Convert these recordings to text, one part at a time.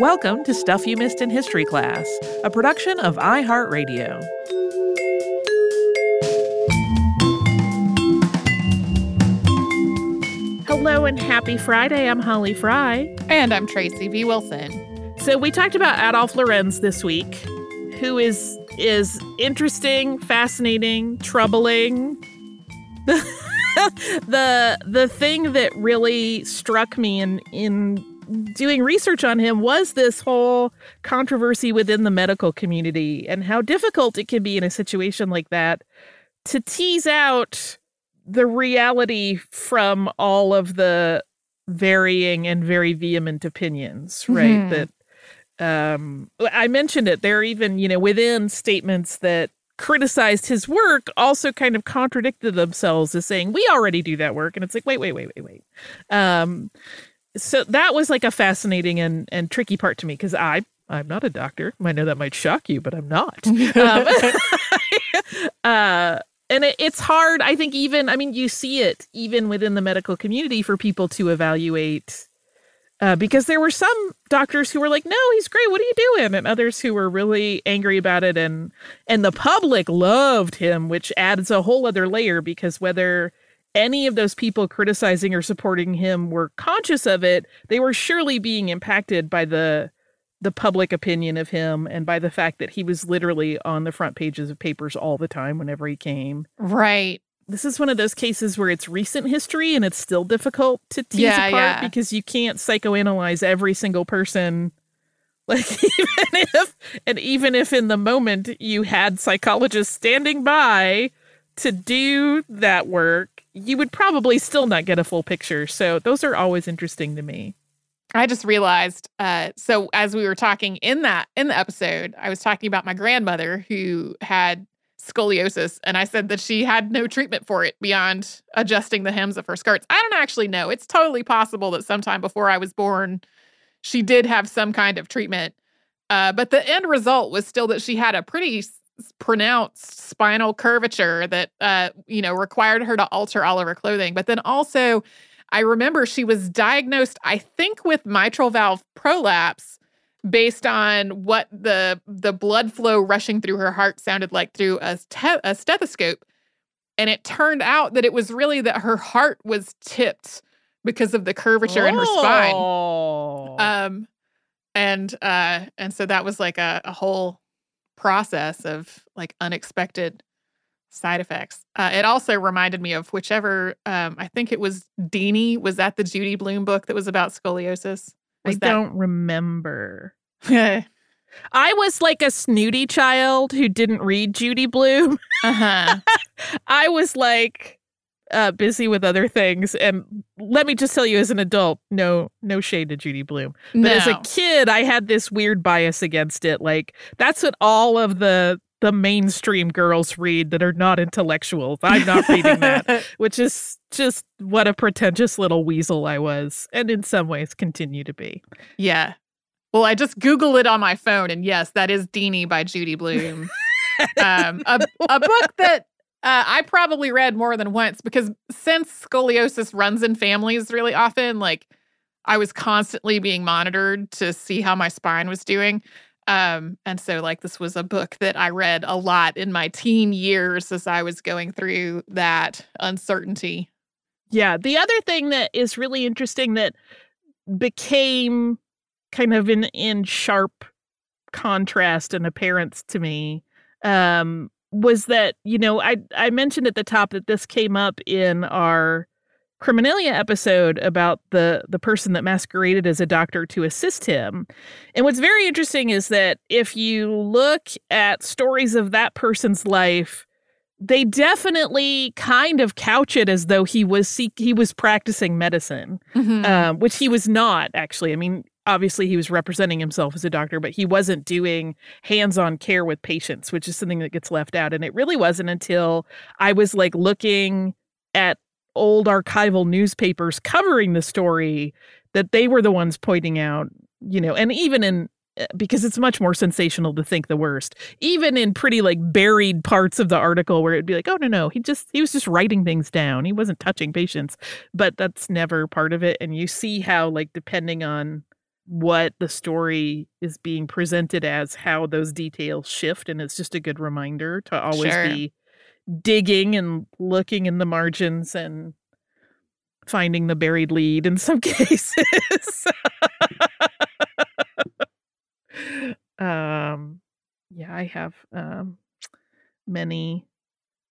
Welcome to Stuff You Missed in History Class, a production of iHeartRadio. Hello and happy Friday. I'm Holly Fry. And I'm Tracy V. Wilson. So we talked about Adolf Lorenz this week, who is is interesting, fascinating, troubling. the the thing that really struck me in in doing research on him was this whole controversy within the medical community and how difficult it can be in a situation like that to tease out the reality from all of the varying and very vehement opinions, right? Mm-hmm. That um I mentioned it. There are even, you know, within statements that criticized his work also kind of contradicted themselves as saying we already do that work and it's like wait wait wait wait wait um so that was like a fascinating and and tricky part to me because I I'm not a doctor. I know that might shock you, but I'm not. um, uh, and it, it's hard. I think even I mean you see it even within the medical community for people to evaluate. Uh, because there were some doctors who were like, "No, he's great. What are you doing?" and others who were really angry about it, and and the public loved him, which adds a whole other layer. Because whether any of those people criticizing or supporting him were conscious of it, they were surely being impacted by the the public opinion of him and by the fact that he was literally on the front pages of papers all the time whenever he came. Right. This is one of those cases where it's recent history and it's still difficult to tease yeah, apart yeah. because you can't psychoanalyze every single person like even if and even if in the moment you had psychologists standing by to do that work you would probably still not get a full picture. So those are always interesting to me. I just realized uh, so as we were talking in that in the episode, I was talking about my grandmother who had scoliosis and I said that she had no treatment for it beyond adjusting the hems of her skirts. I don't actually know. It's totally possible that sometime before I was born she did have some kind of treatment. Uh, but the end result was still that she had a pretty pronounced spinal curvature that uh, you know required her to alter all of her clothing. But then also, I remember she was diagnosed, I think, with mitral valve prolapse based on what the the blood flow rushing through her heart sounded like through a, te- a stethoscope. And it turned out that it was really that her heart was tipped because of the curvature oh. in her spine. Oh. Um, and uh, and so that was like a, a whole process of like unexpected side effects. Uh, it also reminded me of whichever um, I think it was Deanie. Was that the Judy Blume book that was about scoliosis? Was I that... don't remember. I was like a snooty child who didn't read Judy Blume. Uh-huh. I was like uh, busy with other things. And let me just tell you, as an adult, no, no shade to Judy Blume, But no. as a kid, I had this weird bias against it. Like that's what all of the the mainstream girls read that are not intellectuals. I'm not reading that, which is just what a pretentious little weasel I was, and in some ways continue to be. Yeah. Well, I just Googled it on my phone, and yes, that is Deanie by Judy Blume. um, a, a book that uh, I probably read more than once because since scoliosis runs in families really often, like I was constantly being monitored to see how my spine was doing. Um, and so, like, this was a book that I read a lot in my teen years as I was going through that uncertainty. Yeah. The other thing that is really interesting that became kind of in, in sharp contrast and apparent to me um, was that you know I I mentioned at the top that this came up in our Criminalia episode about the the person that masqueraded as a doctor to assist him. And what's very interesting is that if you look at stories of that person's life, they definitely kind of couch it as though he was seek, he was practicing medicine, mm-hmm. um, which he was not actually. I mean, obviously he was representing himself as a doctor, but he wasn't doing hands-on care with patients, which is something that gets left out. And it really wasn't until I was like looking at old archival newspapers covering the story that they were the ones pointing out, you know, and even in eh, because it's much more sensational to think the worst. Even in pretty like buried parts of the article where it'd be like, oh no, no, he just he was just writing things down. He wasn't touching patients. But that's never part of it. And you see how like depending on what the story is being presented as, how those details shift. And it's just a good reminder to always Sure. be digging and looking in the margins and finding the buried lead in some cases. um, yeah, I have um, many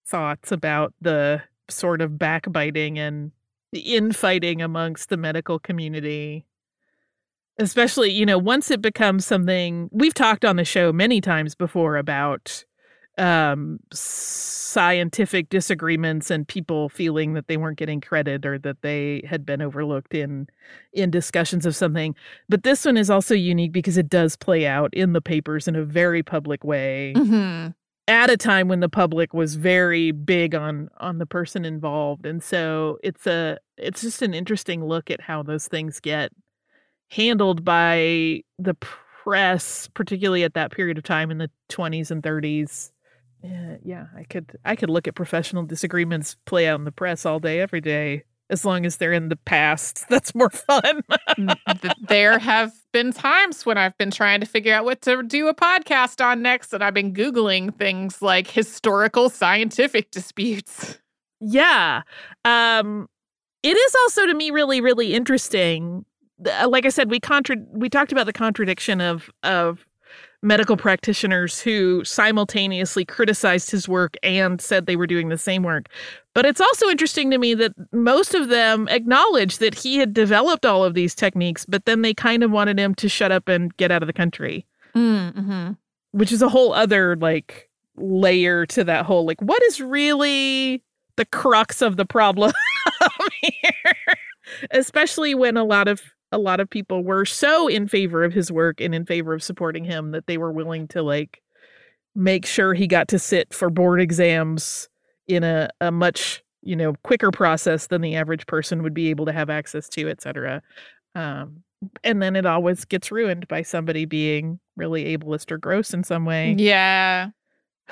thoughts about the sort of backbiting and the infighting amongst the medical community. Especially, you know, once it becomes something we've talked on the show many times before about um scientific disagreements and people feeling that they weren't getting credit or that they had been overlooked in in discussions of something but this one is also unique because it does play out in the papers in a very public way Mhm. at a time when the public was very big on on the person involved and so it's a it's just an interesting look at how those things get handled by the press particularly at that period of time in the 20s and 30s yeah, yeah i could i could look at professional disagreements play out in the press all day every day as long as they're in the past that's more fun there have been times when I've been trying to figure out what to do a podcast on next, and I've been Googling things like historical scientific disputes. Yeah. Um it is also to me really really interesting. Uh, Like I said we contra- we talked about the contradiction of of medical practitioners who simultaneously criticized his work and said they were doing the same work. But it's also interesting to me that most of them acknowledged that he had developed all of these techniques, but then they kind of wanted him to shut up and get out of the country Mm-hmm. which is a whole other like layer to that whole like what is really the crux of the problem here especially when a lot of a lot of people were so in favor of his work and in favor of supporting him that they were willing to like make sure he got to sit for board exams in a, a much you know quicker process than the average person would be able to have access to et cetera um, and then it always gets ruined by somebody being really ableist or gross in some way Yeah.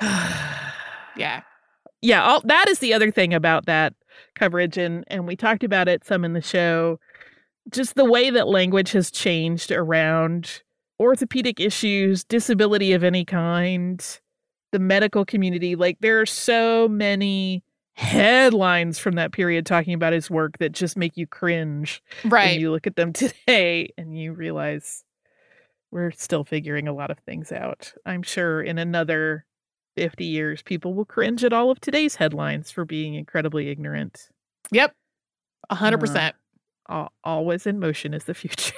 Yeah. yeah all, that is the other thing about that coverage and and we talked about it some in the show just the way that language has changed around orthopedic issues disability of any kind the medical community like there are so many headlines from that period talking about his work that just make you cringe Right. and you look at them today and you realize we're still figuring a lot of things out. I'm sure in another 50 years, people will cringe at all of today's headlines for being incredibly ignorant. Yep. A hundred Uh, percent. Al- Always in motion is the future.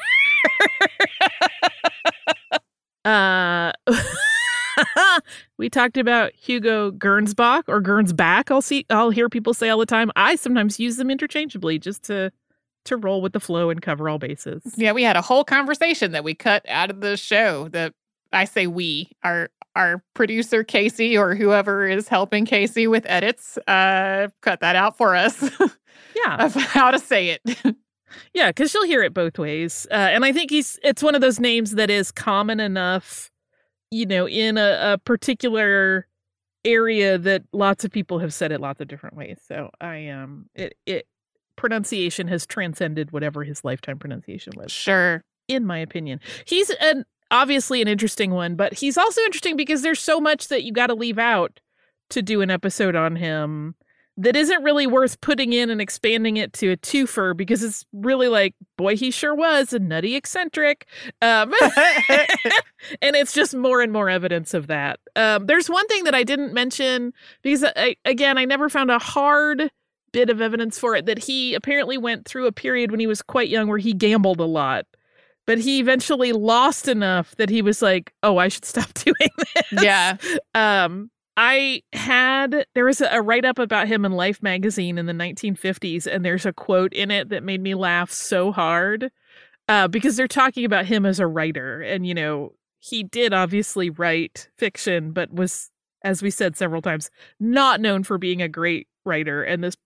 uh, we talked about Hugo Gernsbach or Gernsback. I'll see. I'll hear people say all the time. I sometimes use them interchangeably just to to roll with the flow and cover all bases. Yeah, we had a whole conversation that we cut out of the show. That I say we, our our producer Casey or whoever is helping Casey with edits, uh, cut that out for us Yeah, of how to say it. Yeah, because you'll hear it both ways. Uh, and I think he's it's one of those names that is common enough, you know, in a, a particular area that lots of people have said it lots of different ways. So I um it it pronunciation has transcended whatever his lifetime pronunciation was. sure. in my opinion. He's an obviously an interesting one, but he's also interesting because there's so much that you got to leave out to do an episode on him that isn't really worth putting in and expanding it to a twofer because it's really like, boy, he sure was a nutty eccentric. Um, and it's just more and more evidence of that. Um, there's one thing that I didn't mention because, I, again, I never found a hard bit of evidence for it that he apparently went through a period when he was quite young where he gambled a lot. But he eventually lost enough that he was like, "Oh, I should stop doing this." yeah. Um, I had there was a, write up about him in Life magazine in the 1950s, and there's a quote in it that made me laugh so hard uh, because they're talking about him as a writer, and you know he did obviously write fiction, but was, as we said several times, not known for being a great writer. And this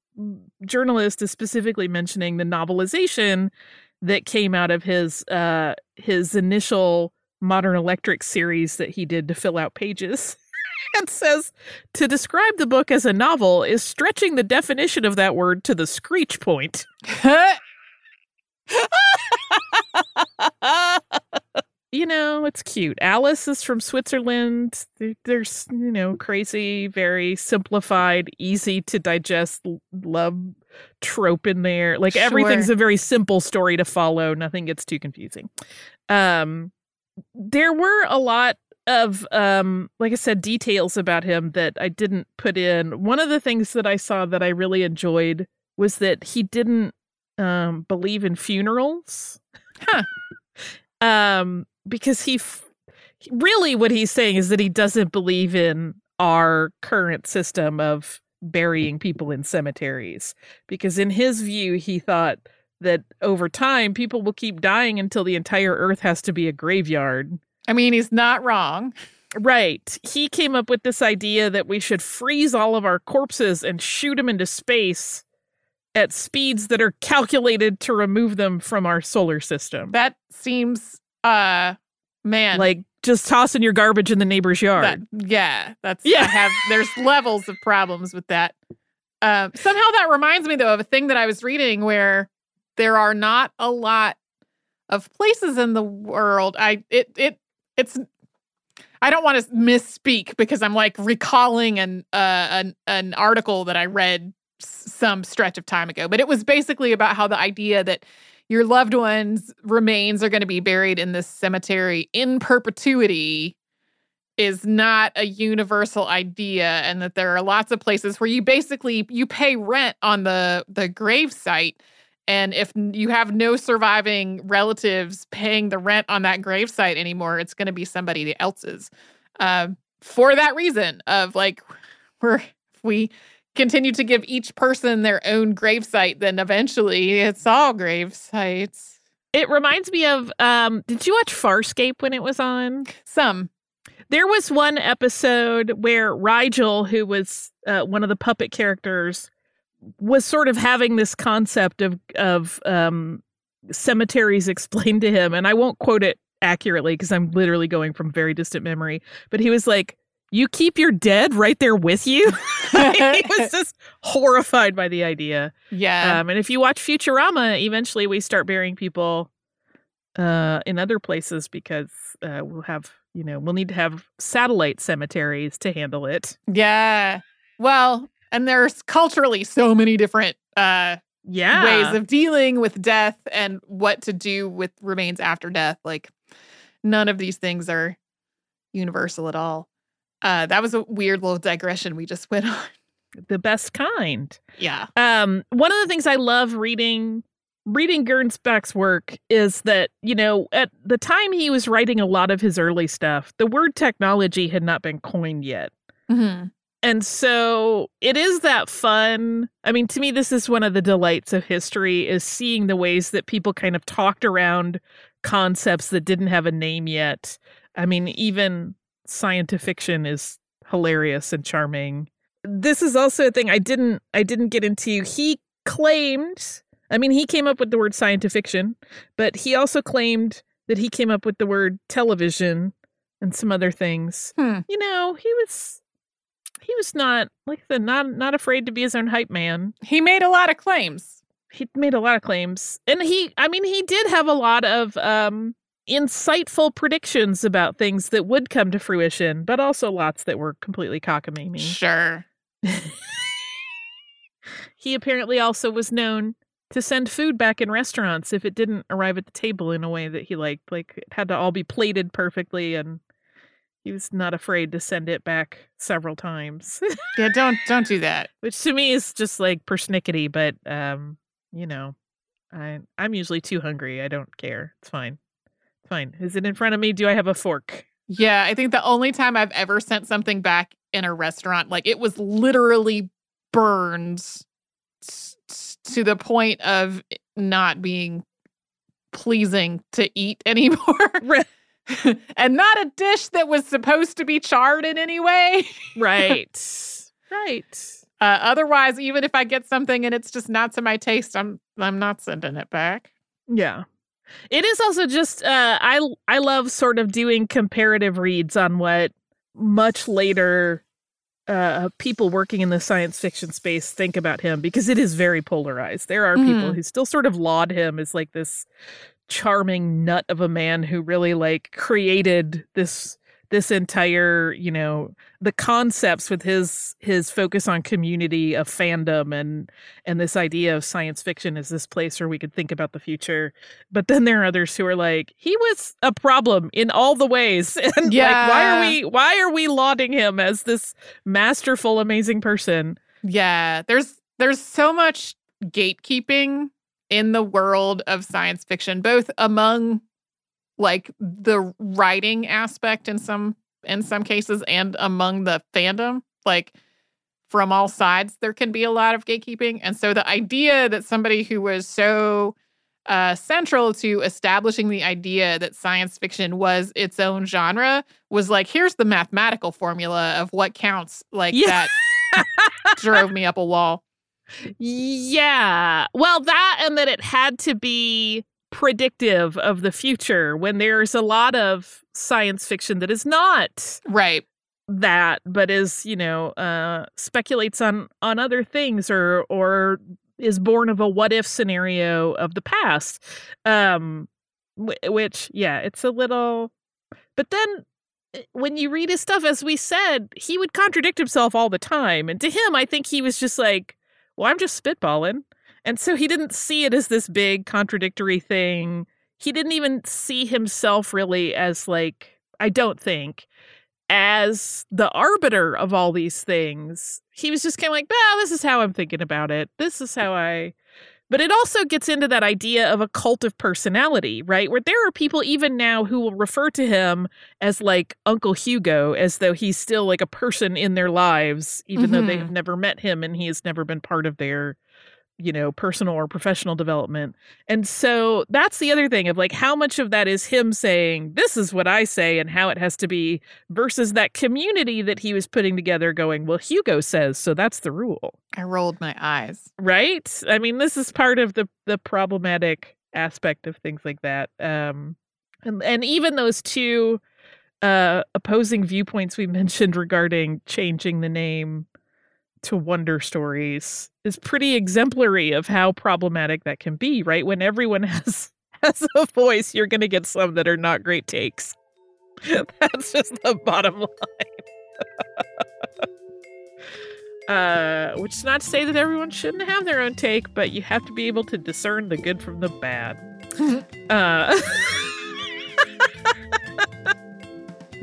journalist is specifically mentioning the novelization that came out of his uh, his initial Modern Electric series that he did to fill out pages. And says to describe the book as a novel is stretching the definition of that word to the screech point. you know, it's cute. Alice is from Switzerland. There's, you know, crazy, very simplified, easy to digest love trope in there. Like everything's a very simple story to follow. Nothing gets too confusing. Um there were a lot of um like I said details about him that I didn't put in. One of the things that I saw that I really enjoyed was that he didn't um believe in funerals. Huh. um because he f- really what he's saying is that he doesn't believe in our current system of burying people in cemeteries because in his view he thought that over time people will keep dying until the entire earth has to be a graveyard I mean, he's not wrong. Right. He came up with this idea that we should freeze all of our corpses and shoot them into space at speeds that are calculated to remove them from our solar system. That seems, uh, man, Like just tossing your garbage in the neighbor's yard. that, yeah, that's Yeah. I have. There's levels of problems with that. Um, somehow that reminds me though of a thing that I was reading where there are not a lot of places in the world. I it it it's. I don't want to misspeak because I'm like recalling an uh, an an article that I read some stretch of time ago, but it was basically about how the idea that your loved ones' remains are going to be buried in this cemetery in perpetuity is not a universal idea and that there are lots of places where you basically you pay rent on the the grave site and if you have no surviving relatives paying the rent on that grave site anymore it's going to be somebody else's. Um, for that reason of like we're if we continue to give each person their own grave site then eventually it's all grave sites It reminds me of um did you watch Farscape when it was on? some. There was one episode where Rygel, who was uh, one of the puppet characters, was sort of having this concept of of um, cemeteries explained to him, and I won't quote it accurately because I'm literally going from very distant memory. But he was like, "You keep your dead right there with you." he was just horrified by the idea. yeah Um, and if you watch Futurama, eventually we start burying people uh, in other places because uh, we'll have, you know, we'll need to have satellite cemeteries to handle it. Yeah. Well, and there's culturally so many different uh Yeah. ways of dealing with death and what to do with remains after death. Like none of these things are universal at all. Uh that was a weird little digression we just went on. the best kind. Yeah. Um, one of the things I love reading reading Gernsback's work is that, you know, at the time he was writing a lot of his early stuff, the word technology had not been coined yet. Mhm. And so it is that fun. I mean, to me, this is one of the delights of history is seeing the ways that people kind of talked around concepts that didn't have a name yet. I mean, even science fiction is hilarious and charming. This is also a thing I didn't I didn't get into. He claimed, I mean, he came up with the word science fiction, but he also claimed that he came up with the word television and some other things. Hmm. You know, he was he was not like the not not afraid to be his own hype man. He made a lot of claims. He made a lot of claims, and he, I mean, he did have a lot of um insightful predictions about things that would come to fruition, but also lots that were completely cockamamie. Sure. he apparently also was known to send food back in restaurants if it didn't arrive at the table in a way that he liked. Like it had to all be plated perfectly, and he was not afraid to send it back several times. Yeah, don't don't do that. which to me is just like persnickety but um you know i i'm usually too hungry i don't care it's fine it's fine is it in front of me do i have a fork Yeah, I think the only time I've ever sent something back in a restaurant, like it was literally burned to the point of not being pleasing to eat anymore. And not a dish that was supposed to be charred in any way. right right Uh, otherwise, even if I get something and it's just not to my taste, I'm I'm not sending it back. yeah it is also just uh i i love sort of doing comparative reads on what much later uh people working in the science fiction space think about him because it is very polarized there are people Mhm. who still sort of laud him as like this charming nut of a man who really like created this this entire you know the concepts with his his focus on community of fandom and and this idea of science fiction is this place where we could think about the future. But then there are others who are like he was a problem in all the ways. And yeah. like why are we why are we lauding him as this masterful amazing person? Yeah there's there's so much gatekeeping in the world of science fiction both among like the writing aspect in some in some cases and among the fandom like from all sides there can be a lot of gatekeeping and so the idea that somebody who was so uh, central to establishing the idea that science fiction was its own genre was like here's the mathematical formula of what counts like yeah. that drove me up a wall yeah. Well that and that it had to be predictive of the future when there's a lot of science fiction that is not right. that but is you know uh speculates on on other things or or is born of a what if scenario of the past um which yeah it's a little but then eh, when you read his stuff as we said he would contradict himself all the time and to him i think he was just like well i'm just spitballing and so he didn't see it as this big contradictory thing. He didn't even see himself really as like, I don't think, as the arbiter of all these things. He was just kind of like, well, this is how I'm thinking about it. This is how I. But it also gets into that idea of a cult of personality, right? Where there are people even now who will refer to him as like Uncle Hugo, as though he's still like a person in their lives, even mm-hmm. though they mm-hmm. have never met him and he has never been part of their you know, personal or professional development. And so that's the other thing of like how much of that is him saying, this is what I say and how it has to be versus that community that he was putting together going, well, Hugo says, so that's the rule. I rolled my eyes. Right? I mean, this is part of the the problematic aspect of things like that. Um and, and even those two uh opposing viewpoints we mentioned regarding changing the name to Wonder Stories is pretty exemplary of how problematic that can be, right? When everyone has has a voice, you're going to get some that are not great takes. That's just the bottom line. uh, which is not to say that everyone shouldn't have their own take, but you have to be able to discern the good from the bad. uh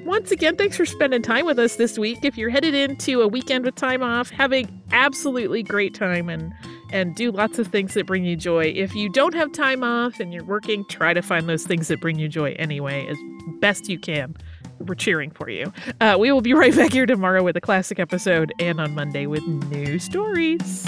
once again, thanks for spending time with us this week. If you're headed into a weekend with time off, having absolutely great time and and do lots of things that bring you joy. If you don't have time off and you're working, try to find those things that bring you joy anyway, as best you can. We're cheering for you. Uh, we will be right back here tomorrow with a classic episode and on Monday with new stories.